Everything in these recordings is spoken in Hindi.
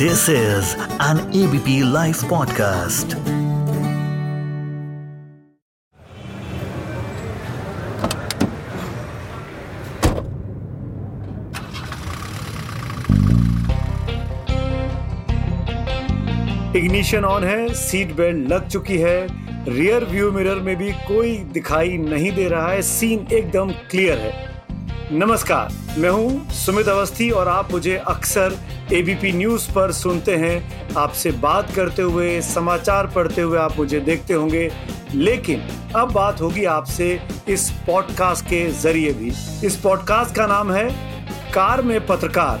This is an ABP Life podcast. Ignition on है सीट बेल्ट लग चुकी है। रियर व्यू मिरर में भी कोई दिखाई नहीं दे रहा है। सीन एकदम क्लियर है। नमस्कार, मैं हूँ सुमित अवस्थी और आप मुझे अक्सर एबीपी न्यूज़ पर सुनते हैं। आपसे बात करते हुए, समाचार पढ़ते हुए आप मुझे देखते होंगे। लेकिन अब बात होगी आपसे इस पॉडकास्ट के ज़रिए भी। इस पॉडकास्ट का नाम है कार में पत्रकार,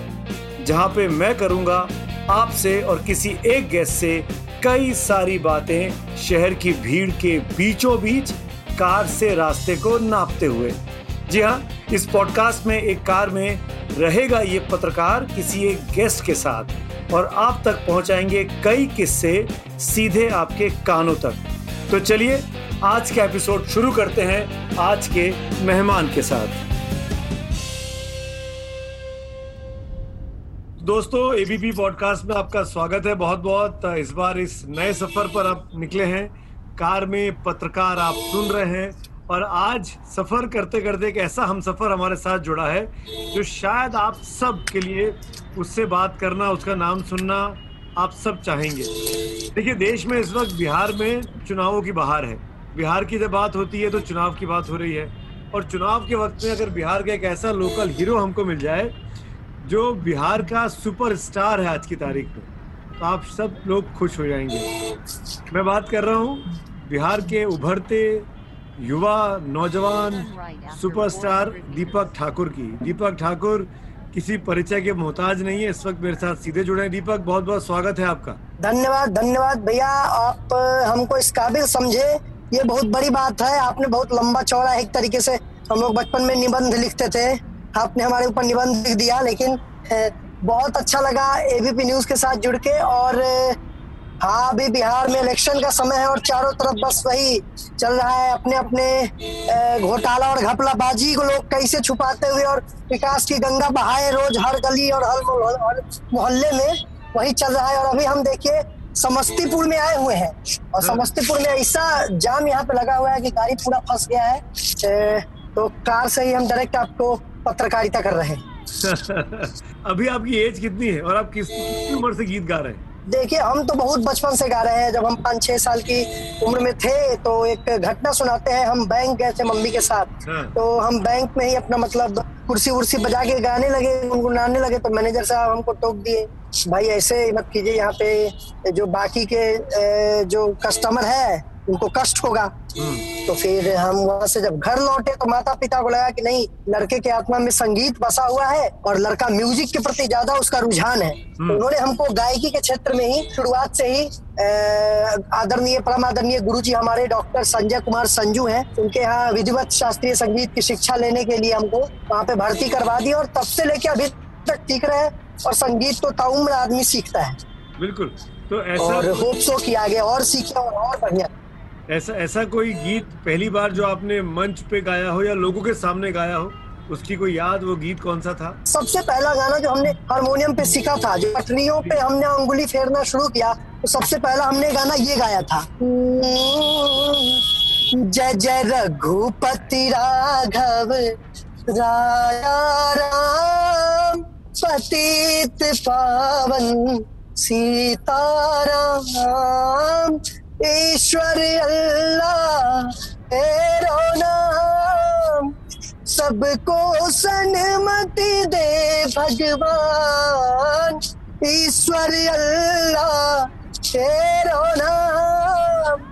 जहाँ पे मैं करूँगा आपसे और किसी एक गेस्ट से कई सारी बातें शहर की भीड़ के बीचों बीच कार से रास्ते को नापते हुए। जी हाँ इस पॉडकास्ट में एक कार में रहेगा ये पत्रकार किसी एक गेस्ट के साथ और आप तक पहुंचाएँगे कई किस्से सीधे आपके कानों तक। तो चलिए, आज का एपिसोड शुरू करते हैं आज के मेहमान के साथ। दोस्तों एबीपी पॉडकास्ट में आपका स्वागत है बहुत बहुत इस बार इस नए सफ़र पर आप निकले हैं। कार में पत्रकार आप सुन रहे हैं। और आज सफ़र करते करते एक ऐसा हम सफ़र हमारे साथ जुड़ा है, जो शायद आप सब के लिए उससे बात करना, उसका नाम सुनना आप सब चाहेंगे। देखिए, देश में इस वक्त बिहार में चुनावों की बहार है। बिहार की जब बात होती है तो चुनाव की बात हो रही है। और चुनाव के वक्त में अगर बिहार का एक ऐसा लोकल हीरो हमको मिल जाए, जो बिहार का सुपरस्टार है आज की तारीख में तो आप सब लोग खुश हो जाएँगे। मैं बात कर रहा हूँ बिहार के उभरते युवा नौजवान सुपरस्टार दीपक ठाकुर की। दीपक ठाकुर किसी परिचय के मोहताज नहीं है। इस वक्त मेरे साथ सीधे जुड़े हैं। दीपक बहुत बहुत स्वागत है आपका। धन्यवाद धन्यवाद भैया। आप, हमको इस काबिल समझे। ये बहुत बड़ी बात है। आपने बहुत लंबा चौड़ा एक तरीके से हम लोग बचपन में निबंध लिखते थे। आपने हमारे ऊपर निबंध लिख दिया, लेकिन बहुत अच्छा लगा एबीपी न्यूज़ के साथ जुड़ के। और हाँ अभी बिहार में इलेक्शन का समय है और चारों तरफ़ बस वही चल रहा है। अपने अपने घोटाला और घपलाबाजी को लोग कैसे छुपाते हुए और विकास की गंगा बहाए रोज हर गली और हर मोहल्ले में वही चल रहा है और अभी हम देखिए समस्तीपुर में आए हुए हैं और समस्तीपुर में ऐसा जाम यहाँ पे लगा हुआ है कि गाड़ी पूरा फंस गया है। तो कार से ही हम डायरेक्ट आपको पत्रकारिता कर रहे हैं। अभी आपकी एज कितनी है और आप किस उम्र से गीत गा रहे हैं? देखिए हम तो बहुत बचपन से गा रहे हैं जब हम पाँच छह साल की उम्र में थे तो एक घटना सुनाते हैं हम बैंक गए थे मम्मी के साथ हाँ। तो हम बैंक में ही अपना मतलब कुर्सी उर्सी बजा के गाने लगे गुनगुनाने लगे तो मैनेजर साहब हमको टोक दिए भाई ऐसे मत कीजिए यहाँ पे जो बाकी के जो कस्टमर है उनको कष्ट होगा। तो फिर हम वहाँ से जब घर लौटे तो माता पिता को लगा कि नहीं लड़के के आत्मा में संगीत बसा हुआ है और लड़का म्यूज़िक के प्रति ज़्यादा उसका रुझान है। तो हम्म। उन्होंने हमको गायकी के क्षेत्र में ही शुरुआत से ही आदरणीय परम आदरणीय गुरु जी हमारे डॉक्टर संजय कुमार संजू हैं। उनके यहाँ विधिवत शास्त्रीय संगीत की शिक्षा लेने के लिए हमको वहाँ पे भर्ती करवा दी और तब से लेके अभी तक सीख रहे और संगीत तो ताउम्र आदमी सीखता है। बिल्कुल। तो ऐसा और होप सो कि आगे और सीखे और, और बढ़िया। ऐसा ऐसा कोई गीत पहली बार जो आपने मंच पे गाया हो या लोगों के सामने गाया हो, उसकी कोई याद वो गीत कौन सा था? सबसे पहला गाना जो हमने हारमोनियम पे सीखा था, जो पटरियों पे हमने उंगली फेरना शुरू किया तो सबसे पहला हमने गाना ये गाया था। जय जय रघुपति राघव, राया राम, पतित पावन, सीताराम। ईश्वर अल्लाह तेरो नाम, सबको सन्मति दे भगवान। ईश्वर अल्लाह तेरो नाम,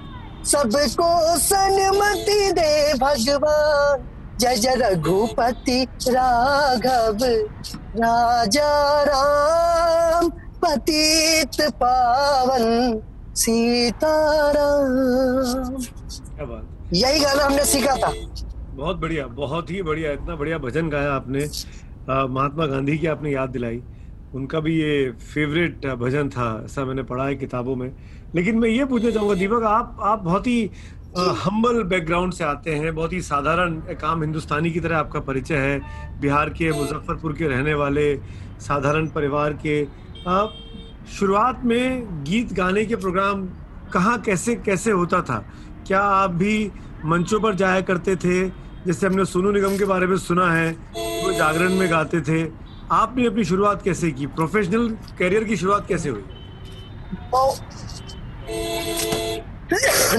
सबको सन्मति दे भगवान। जय जय रघुपति राघव, राजा राम, पतित पावन। सीताराम। यही गाना हमने सीखा था। बहुत बढ़िया बहुत ही बढ़िया इतना बढ़िया भजन गाया आपने। महात्मा गांधी की आपने याद दिलाई। उनका भी ये फेवरेट भजन था ऐसा मैंने पढ़ा है किताबों में। लेकिन मैं ये पूछना चाहूँगा दीपक आप आप बहुत ही हम्बल बैकग्राउंड से आते हैं बहुत ही साधारण काम हिंदुस्तानी की तरह आपका परिचय है। बिहार के मुजफ्फरपुर के रहने वाले साधारण परिवार के। आप शुरुआत में गीत गाने के प्रोग्राम कहाँ, कैसे कैसे होता था? क्या आप भी मंचों पर जाया करते थे? जैसे हमने सोनू निगम के बारे में सुना है, वो जागरण में गाते थे। आपने अपनी शुरुआत कैसे की? प्रोफेशनल करियर की शुरुआत कैसे हुई? तो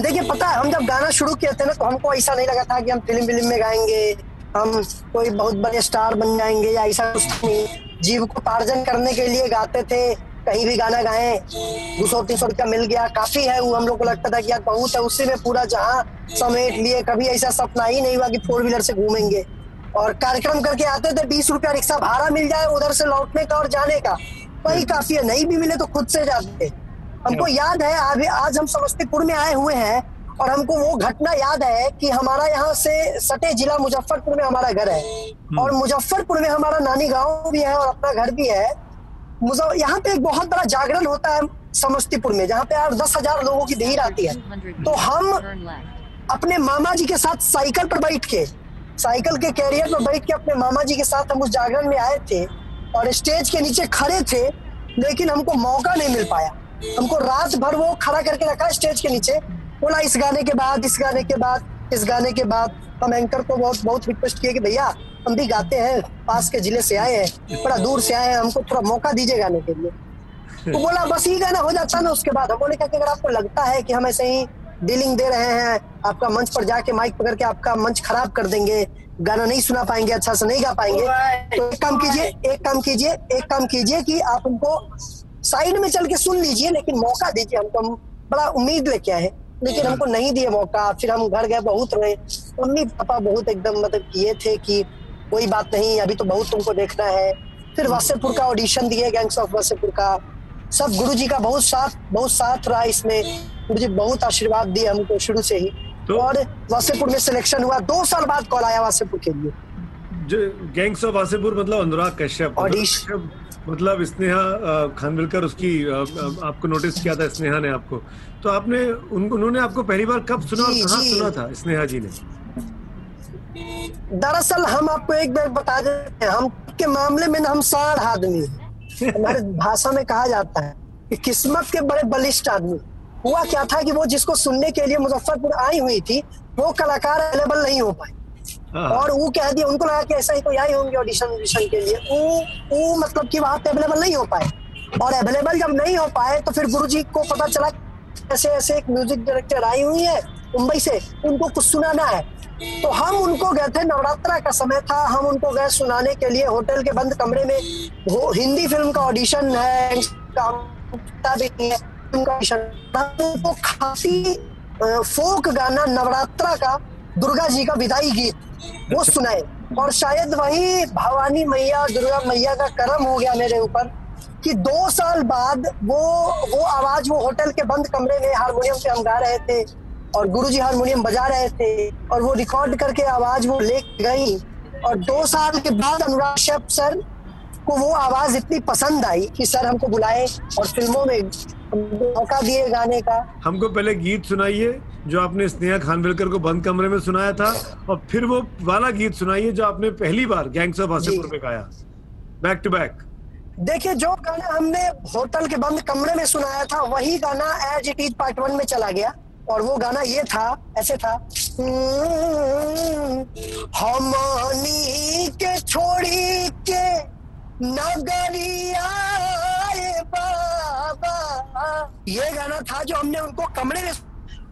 देखिए, पता है, हम जब गाना शुरू किए थे ना तो हमको ऐसा नहीं लगा था कि हम फ़िल्म फ़िल्म में गाएँगे, हम कोई बहुत बड़े स्टार बन जाएँगे या ऐसा कुछ नहीं। जीव को पार्जन करने के लिए गाते थे कहीं भी गाना गाए दो सौ तीन सौ रुपया मिल गया काफ़ी है वो हम लोग को लगता था कि यार बहुत है उसी में पूरा जहाँ समेट लिए कभी ऐसा सपना ही नहीं हुआ कि फोर व्हीलर से घूमेंगे। और कार्यक्रम करके आते थे बीस रुपया रिक्शा भाड़ा मिल जाए उधर से लौटने का और जाने का। वही काफ़ी है नहीं भी मिले तो खुद से जाते। हमको याद है अभी आज हम समस्तीपुर में आए हुए हैं और हमको वो घटना याद है कि हमारा यहाँ से सटे जिला मुजफ्फरपुर में हमारा घर है। हम्म। और मुजफ्फरपुर में हमारा नानी गाँव भी है और अपना घर भी है। यहाँ पे एक बहुत बड़ा जागरण होता है समस्तीपुर में, जहाँ पे यार दस हज़ार लोगों की भीड़ आती है। तो हम अपने मामा जी के साथ साइकिल पर बैठ के, साइकिल के कैरियर पर बैठ के अपने मामा जी के साथ हम उस जागरण में आए थे और स्टेज के नीचे खड़े थे, लेकिन हमको मौका नहीं मिल पाया। हमको रात भर वो खड़ा करके रखा स्टेज के नीचे। बोला, इस गाने के बाद, इस गाने के बाद, इस गाने के बाद। हम एंकर को बहुत बहुत रिक्वेस्ट किए कि भैया हम भी गाते हैं पास के ज़िले से आए हैं बड़ा दूर से आए हैं हमको थोड़ा मौका दीजिए गाने के लिए। तो बोला बस ये गाना हो जाता ना उसके बाद। हम बोले क्या अगर आपको लगता है कि हम ऐसे ही डीलिंग दे रहे हैं आपका मंच पर जाके माइक पकड़ के आपका मंच खराब कर देंगे गाना नहीं सुना पाएँगे अच्छा से नहीं गा पाएँगे तो एक काम कीजिए एक काम कीजिए एक काम कीजिए कि आप उनको साइड में चल के सुन लीजिए लेकिन मौका दीजिए हमको हम बड़ा उम्मीद लेके आए लेकिन हमको नहीं दिए मौका। फिर हम घर गए बहुत रोए। मम्मी पापा बहुत एकदम मतलब किए थे कि कोई बात नहीं अभी तो बहुत तुमको देखना है। फिर वासेपुर का ऑडिशन दिए गैंग्स ऑफ़ वासेपुर का। सब गुरु जी का बहुत साथ बहुत साथ रहा इसमें। गुरु जी बहुत आशीर्वाद दिए हमको शुरू से ही। तो, और वासेपुर में सिलेक्शन हुआ। दो साल बाद कॉल आया वासेपुर के लिए। जो गैंग्स ऑफ़ वासेपुर मतलब अनुराग कश्यप। ऑडिशन मतलब स्नेहा खानविलकर उसकी आपको नोटिस किया था स्नेहा ने आपको। तो आपने उन, उन्होंने आपको पहली बार कब सुना और कहाँ सुना था स्नेहा जी ने? दरअसल हम आपको एक बार बता देते हैं हम के मामले में हम साढ़ आदमी हमारे भाषा में कहा जाता है कि किस्मत के बड़े बलिष्ठ आदमी। हुआ क्या था कि वो जिसको सुनने के लिए मुजफ्फरपुर आई हुई थी वो कलाकार अवेलेबल नहीं हो पाए। और वो कह दिया, उनको लगा कि ऐसा ही कोई आए होंगे ऑडिशन ऑडिशन के लिए। वो वो मतलब कि वहाँ पे अवेलेबल नहीं हो पाए। और अवेलेबल जब नहीं हो पाए तो फिर गुरु जी को पता चला ऐसे ऐसे एक म्यूज़िक डायरेक्टर आई हुई है मुंबई से, उनको कुछ सुनाना है। तो हम उनको गए थे नवरात्रा का समय था। हम उनको गए सुनाने के लिए होटल के बंद कमरे में। वो हिंदी फ़िल्म का ऑडिशन है उनको खासी फोक गाना नवरात्रा का दुर्गा जी का विदाई गीत। वो सुनाए। और शायद वही भवानी मैया, दुर्गा मैया का कर्म हो गया मेरे ऊपर, कि दो साल बाद वो वो आवाज़ वो होटल के बंद कमरे में हारमोनियम से हम गा रहे थे, और गुरुजी हारमोनियम बजा रहे थे, और वो रिकॉर्ड करके आवाज़ वो ले गई, और दो साल के बाद अनुराग सर को वो आवाज़ इतनी पसंद आई कि सर हमको बुलाए और फ़िल्मों में मौका दिए गाने का। हमको पहले गीत सुनाइए जो आपने स्नेहा खानविलकर को बंद कमरे में सुनाया था और फिर वो वाला गीत सुनाइए जो आपने पहली बार गैंग्स ऑफ़ वासेपुर में गाया। बैक टू बैक देखिए जो गाना हमने होटल के बंद कमरे में सुनाया था वही गाना as it is part one में चला गया और वो गाना ये था ऐसे था। हमानी के छोड़ी के नगरिया बाबा। ये गाना था जो हमने उनको कमरे में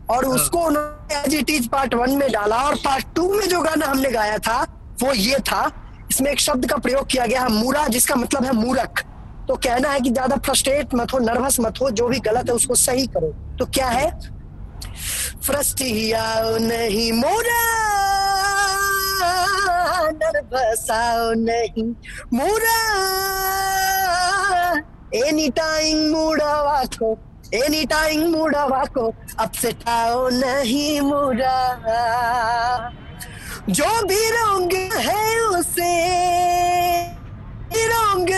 और हाँ। उसको उन्होंने as it is part one में डाला और पार्ट टू में जो गाना हमने गाया था वो ये था। इसमें एक शब्द का प्रयोग किया गया है मूरा जिसका मतलब है मूरख। तो कहना है कि ज़्यादा फ्रस्ट्रेट मत हो नर्वस मत हो जो भी गलत है उसको सही करो। तो क्या है? फ्रस्टिया नहीं मोरा नर्वसाओ नहीं। मोरा एनी टाइम मूड़ा को एनी टाइम मूड़ा को अपसेट आओ नहीं मुड़ा। जो भी रंग है उसे रंग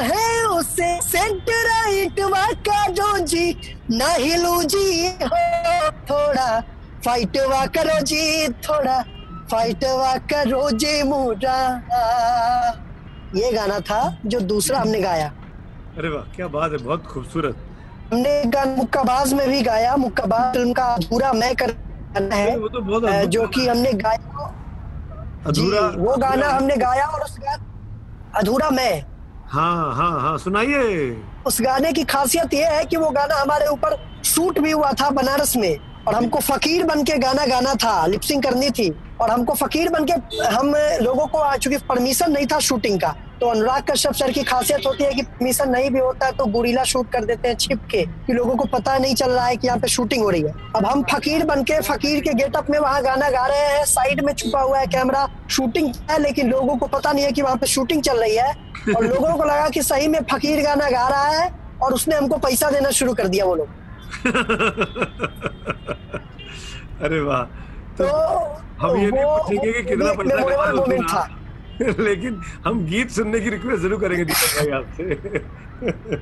है उसे सेंट राइट का जो जी, नहीं लू जी हो थोड़ा। फाइट वा करो जी थोड़ा। फाइट करो जी मुड़ा ये गाना था जो दूसरा हमने गाया। अरे वाह क्या बात है बहुत खूबसूरत। हमने गाना मुक्काबाज में भी गाया। मुक्काबाज फ़िल्म का पूरा मैं कर है वो तो बहुत जो कि हमने गाया। अधूरा वो गाना हमने गाया और उस गाना अधूरा मैं। हाँ हाँ हाँ सुनाइए। उस गाने की खासियत ये है कि वो गाना हमारे ऊपर शूट भी हुआ था बनारस में। और हमको फकीर बन के गाना गाना था लिपसिंग करनी थी। और हमको फकीर बन के, हम लोगों को चूँकि परमिशन नहीं था शूटिंग का। तो अनुराग कश्यप सर की खासियत होती है कि परमिशन नहीं भी होता है तो गुरीला शूट कर देते हैं छिप के, कि लोगों को पता नहीं चल रहा है कि यहाँ पे शूटिंग हो रही है। अब हम फकीर बन के, फकीर के गेटअप में वहाँ गाना गा रहे हैं साइड में छुपा हुआ है कैमरा शूटिंग है, लेकिन लोगों को पता नहीं है कि वहाँ पे शूटिंग चल रही है। और लोगों को लगा कि सही में फकीर गाना गा रहा है, और उसने हमको पैसा देना शुरू कर दिया वो लोग। अरे वाह। तो तो हम ये नहीं पूछेंगे कि कितना पैसा उसने था लेकिन हम गीत सुनने की रिक्वेस्ट ज़रूर करेंगे दीपक भाई आपसे।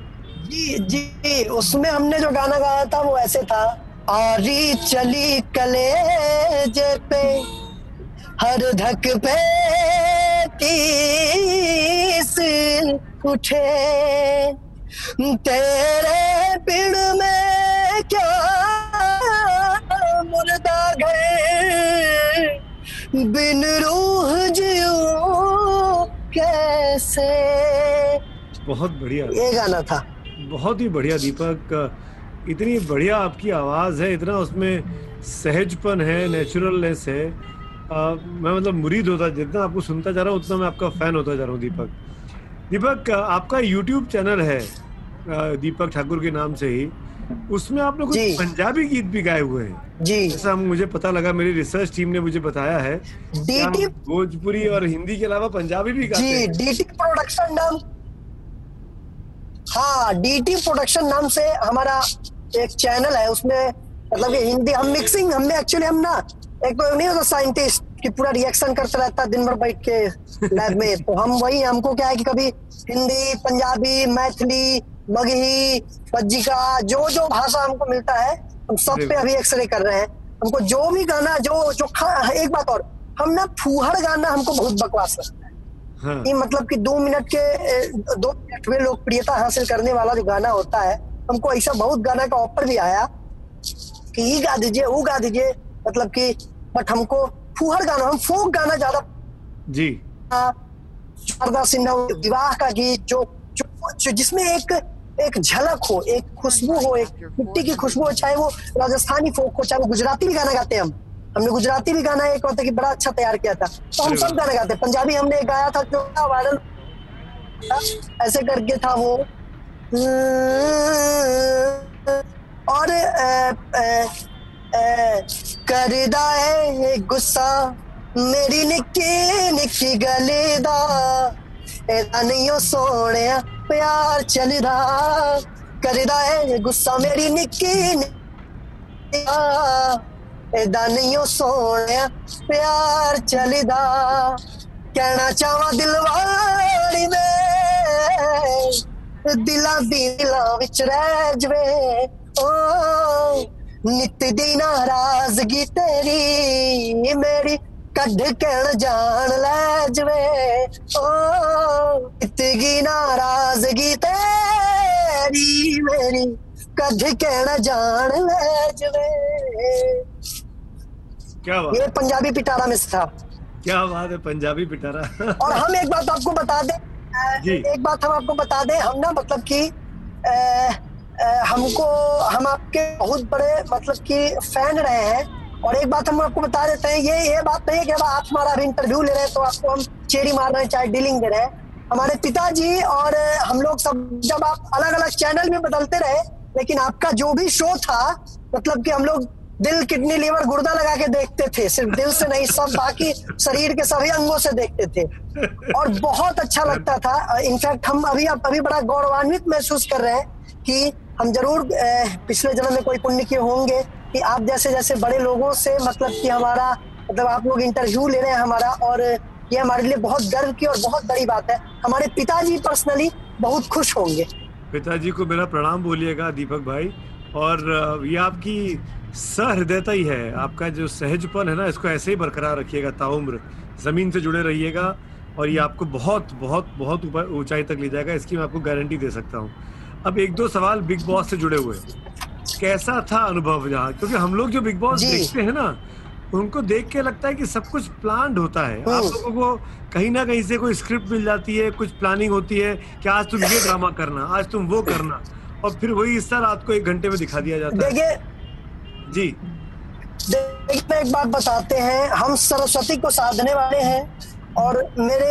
जी जी उसमें हमने जो गाना गाया था वो ऐसे था। आरी चली कलेजे पे हर धक पे तीस उठे। तेरे पिड़ में क्या मुर्दा गए बिन रूह जियो कैसे? बहुत बढ़िया। ये गाना था। बहुत ही बढ़िया दीपक। इतनी बढ़िया आपकी आवाज़ है इतना उसमें सहजपन है नेचुरलनेस है। अ, मैं मतलब मुरीद होता जितना आपको सुनता जा रहा हूँ उतना मैं आपका फ़ैन होता जा रहा हूँ दीपक। दीपक आपका यूट्यूब चैनल है दीपक ठाकुर के नाम से ही। उसमें आप कुछ जी। पंजाबी गीत भी गाए हुए हैं। जी। जैसा मुझे पता लगा मेरी रिसर्च टीम ने मुझे बताया है डीटी भोजपुरी और हिंदी के अलावा पंजाबी भी गाते जी हैं। डीटी प्रोडक्शन नाम हाँ डीटी प्रोडक्शन नाम से हमारा एक चैनल है उसमें मतलब कि हिंदी हम मिक्सिंग हमने एक्चुअली हम ना एक तो नहीं होता साइंटिस्ट कि पूरा रिएक्शन करते रहता दिन भर बैठ के लैब में। तो हम वही हमको क्या है कि कभी हिंदी पंजाबी मैथिली मगही पज्जिका जो जो भाषा हमको मिलता है हम सब पे अभी एक्सरे कर रहे हैं। हमको जो भी गाना जो जो एक बात और हम ना फूहड़ गाना हमको बहुत बकवास लगता है। हाँ। ये मतलब कि दो मिनट के दो मिनट में लोकप्रियता हासिल करने वाला जो गाना होता है हमको ऐसा बहुत गाना का ऑफ़र भी आया कि ये गा दीजिए वो गा दीजिए मतलब कि बट हमको फूहड़ गाना हम फोक गाना ज़्यादा जी। शारदा सिन्हा विवाह का गीत जो जिसमें एक एक झलक हो एक खुशबू हो एक मिट्टी की खुशबू हो चाहे वो राजस्थानी फोक हो चाहे वो गुजराती भी गाना गाते हैं हम। हमने गुजराती भी गाना एक होता कि बड़ा अच्छा तैयार किया था। तो हम सब गाना गाते पंजाबी हमने एक गाया था जो वायरल ऐसे करके था वो। और करदा है गुस्सा मेरी निक्की निक्की गले दा। एदा नहीं ओ ਪਿਆਰ ਚੱਲਦਾ, ਕਰਦਾ ਏ ਗੁੱਸਾ ਮੇਰੀ ਨਿੱਕੀ ਇਦਾਂ ਨਹੀਂ ਉਹ ਸੋਹਣਿਆ, ਪਿਆਰ ਚੱਲਦਾ। ਕਹਿਣਾ ਚਾਹਾਂ ਦਿਲ ਵਾਲੀ ਵੇ, ਦਿਲਾਂ ਦੀ ਦਿਲਾਂ ਵਿੱਚ ਰਹਿ ਜਵੇ। ਓ, ਨਿਤ ਦੀ ਨਾਰਾਜ਼ਗੀ ਤੇਰੀ, ਮੇਰੀ ਕੱਢ ਕੇ ਜਾਣ ਲੈ ਜਵੇ ਓ ਨਿਤ ਦੀ ਨਾਰਾਜ਼ਗੀ ਤੇਰੀ ਮੇਰੀ ਕੱਢ ਕੇ ਜਾਣ ਲੈ ਜਵੇ क्या बात ये पंजाबी पिटारा में से था क्या बात है पंजाबी पिटारा और हम एक बात आपको बता दें अ, जी। एक बात हम आपको बता दें हम ना मतलब कि अ, अ, हमको हम आपके बहुत बड़े मतलब कि फैन रहे हैं और एक बात हम आपको बता देते हैं, ये ये बात नहीं है कि आप हमारा अभी इंटरव्यू ले रहे हैं तो आपको हम चेरी मार रहे हैं, चाहे डीलिंग दे रहे। हैं हमारे पिताजी और हम लोग सब जब आप अलग अलग चैनल में बदलते रहे, लेकिन आपका जो भी शो था मतलब कि हम लोग दिल किडनी लीवर गुर्दा लगा के देखते थे, सिर्फ़ दिल से नहीं, सब बाकी शरीर के सभी अंगों से देखते थे। और बहुत अच्छा लगता था। इनफैक्ट हम अभी अभी बड़ा गौरवान्वित महसूस कर रहे हैं कि हम ज़रूर पिछले जन्म में कोई पुण्य किए होंगे। कि आप जैसे जैसे बड़े लोगों से मतलब कि हमारा मतलब आप लोग इंटरव्यू ले रहे हैं हमारा और ये हमारे लिए बहुत गर्व की और बहुत बड़ी बात है। हमारे पिताजी पर्सनली बहुत खुश होंगे। पिताजी को मेरा प्रणाम बोलिएगा, दीपक भाई। और ये आपकी सहृदयता ही है। आपका जो सहजपन है ना, इसको ऐसे ही बरकरार रखिएगा, ताउम्र। ज़मीन से जुड़े रहिएगा और ये आपको बहुत बहुत बहुत ऊपर ऊंचाई तक ले जाएगा। इसकी मैं आपको गारंटी दे सकता हूँ। अब एक दो सवाल बिग बॉस से जुड़े हुए कैसा था अनुभव यहाँ? क्योंकि हम लोग जो बिग बॉस देखते हैं ना उनको देख के लगता है कि सब कुछ प्लान होता है। आप हम्म। लोगों को कहीं ना कहीं से कोई स्क्रिप्ट मिल जाती है कुछ प्लानिंग होती है कि आज तुम ये ड्रामा करना आज तुम वो करना और फिर वही हिस्सा रात को एक घंटे में दिखा दिया जाता है। जी। देखिए एक बात बताते हैं हम सरस्वती को साधने वाले हैं और मेरे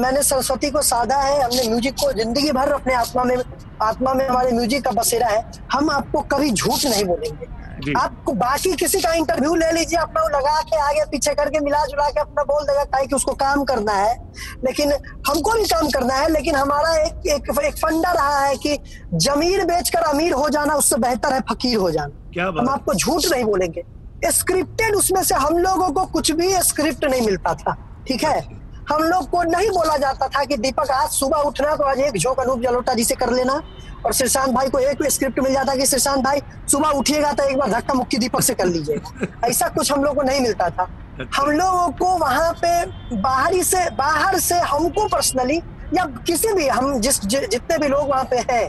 मैंने सरस्वती को साधा है हमने म्यूज़िक को ज़िंदगी भर अपने आत्मा में आत्मा में हमारे म्यूज़िक का बसेरा है हम आपको कभी झूठ नहीं बोलेंगे। आपको बाकी किसी का इंटरव्यू ले लीजिए अपना लगा के आगे पीछे करके मिला जुला के अपना बोल देगा काहे कि उसको काम करना है। लेकिन हमको भी काम करना है लेकिन हमारा एक एक, एक फंडा रहा है कि ज़मीन बेचकर अमीर हो जाना उससे बेहतर है फकीर हो जाना। क्या हम आपको झूठ नहीं बोलेंगे। स्क्रिप्टेड उसमें से हम लोगों को कुछ भी स्क्रिप्ट नहीं मिलता था ठीक है? हम लोग को नहीं बोला जाता था कि दीपक आज सुबह उठना तो आज एक झोंक अनूप जलोटा जी से कर लेना। और श्रीशांत भाई को एक स्क्रिप्ट मिल जाता कि श्रीशांत भाई सुबह उठिएगा तो एक बार धक्का मुक्की दीपक से कर लीजिएगा ऐसा कुछ हम लोग को नहीं मिलता था। हम लोगों को वहाँ पे बाहरी से बाहर से हमको पर्सनली या किसी भी हम जिस ज, जितने भी लोग वहाँ पे हैं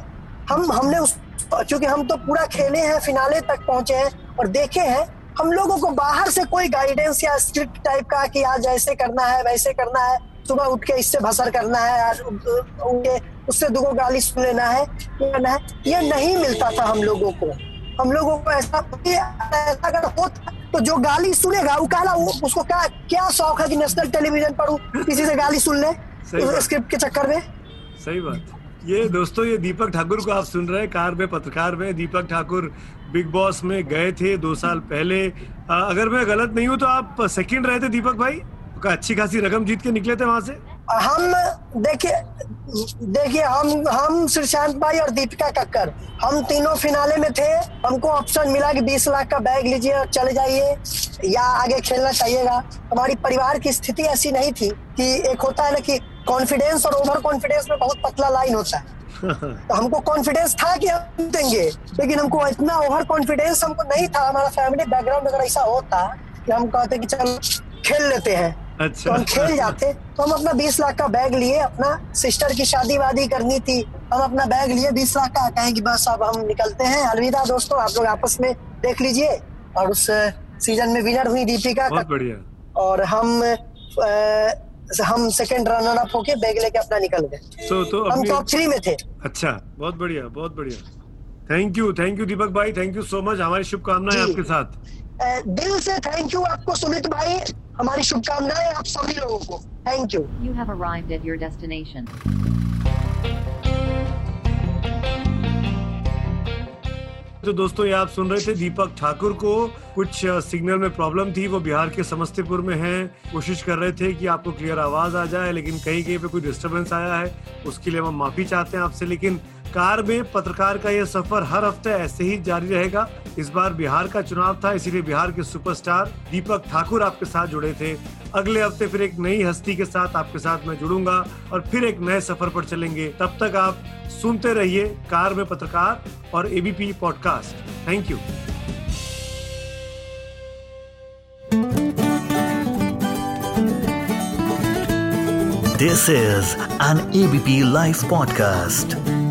हम हमने उस चूँकि हम तो पूरा खेले हैं फिनाले तक पहुँचे हैं और देखे हैं हम लोगों को बाहर से कोई गाइडेंस या स्क्रिप्ट टाइप का कि आज ऐसे करना है वैसे करना है सुबह उठ के इससे भसर करना है आज उनके उससे दो गाली सुन लेना है करना है ये नहीं मिलता था हम लोगों को। हम लोगों को ऐसा ऐसा अगर होता तो जो गाली सुनेगा वो कहला उसको क्या क्या शौक है कि नेशनल टेलीविज़न पर किसी से गाली सुन ले? स्क्रिप्ट के चक्कर में? सही बात। ये दोस्तों ये दीपक ठाकुर को आप सुन रहे हैं कार में पत्रकार में। दीपक ठाकुर बिग बॉस में गए थे दो साल पहले। आ, अगर मैं गलत नहीं हूँ तो आप सेकंड रहे थे दीपक भाई? अच्छी खासी रकम जीत के निकले थे वहाँ से? हम देखिए देखिए हम हम श्रीशांत भाई और दीपिका कक्कर हम तीनों फिनाले में थे। हमको ऑप्शन मिला कि 20 लाख का बैग लीजिए और चले जाइए या आगे खेलना चाहिएगा। हमारी परिवार की स्थिति ऐसी नहीं थी कि एक होता है ना कि कॉन्फिडेंस और ओवर कॉन्फिडेंस में बहुत पतला लाइन होता है। तो हमको कॉन्फिडेंस था कि हम देंगे लेकिन हमको इतना ओवर कॉन्फिडेंस हमको नहीं था हमारा फैमिली बैकग्राउंड अगर ऐसा होता कि हम कहते कि चल खेल लेते हैं। अच्छा। तो हम खेल जाते तो हम अपना बीस लाख का बैग लिए अपना सिस्टर की शादी वादी करनी थी हम अपना बैग लिए बीस लाख का कहें कि बस अब हम निकलते हैं। अलविदा दोस्तों आप लोग आपस में देख लीजिए और उस सीज़न में विनर हुई दीपिका और हम हम सेकंड रनर अप होके बैग लेके अपना निकल गए। So, तो हम टॉप थ्री में थे। अच्छा बहुत बढ़िया बहुत बढ़िया। Thank you thank you Deepak भाई थैंक यू सो मच हमारी शुभकामनाएँ आपके साथ। दिल से थैंक यू आपको सुमित भाई हमारी शुभकामनाएँ आप सभी लोगों को। Thank you you have arrived at your destination तो दोस्तों, ये आप सुन रहे थे दीपक ठाकुर को। कुछ सिग्नल में प्रॉब्लम थी, वो बिहार के समस्तीपुर में हैं। कोशिश कर रहे थे कि आपको क्लियर आवाज़ आ जाए, लेकिन कहीं कहीं पे कोई डिस्टरबेंस आया है, उसके लिए हम माफ़ी चाहते हैं आपसे। लेकिन कार में पत्रकार का यह सफ़र हर हफ़्ते ऐसे ही जारी रहेगा। इस बार बिहार का चुनाव था, इसीलिए बिहार के सुपरस्टार दीपक ठाकुर आपके साथ जुड़े थे। अगले हफ़्ते फिर एक नई हस्ती के साथ आपके साथ मैं जुड़ूँगा और फिर एक नए सफ़र पर चलेंगे। तब तक आप सुनते रहिए कार में पत्रकार और ABP podcast thank you this is an ABP live podcast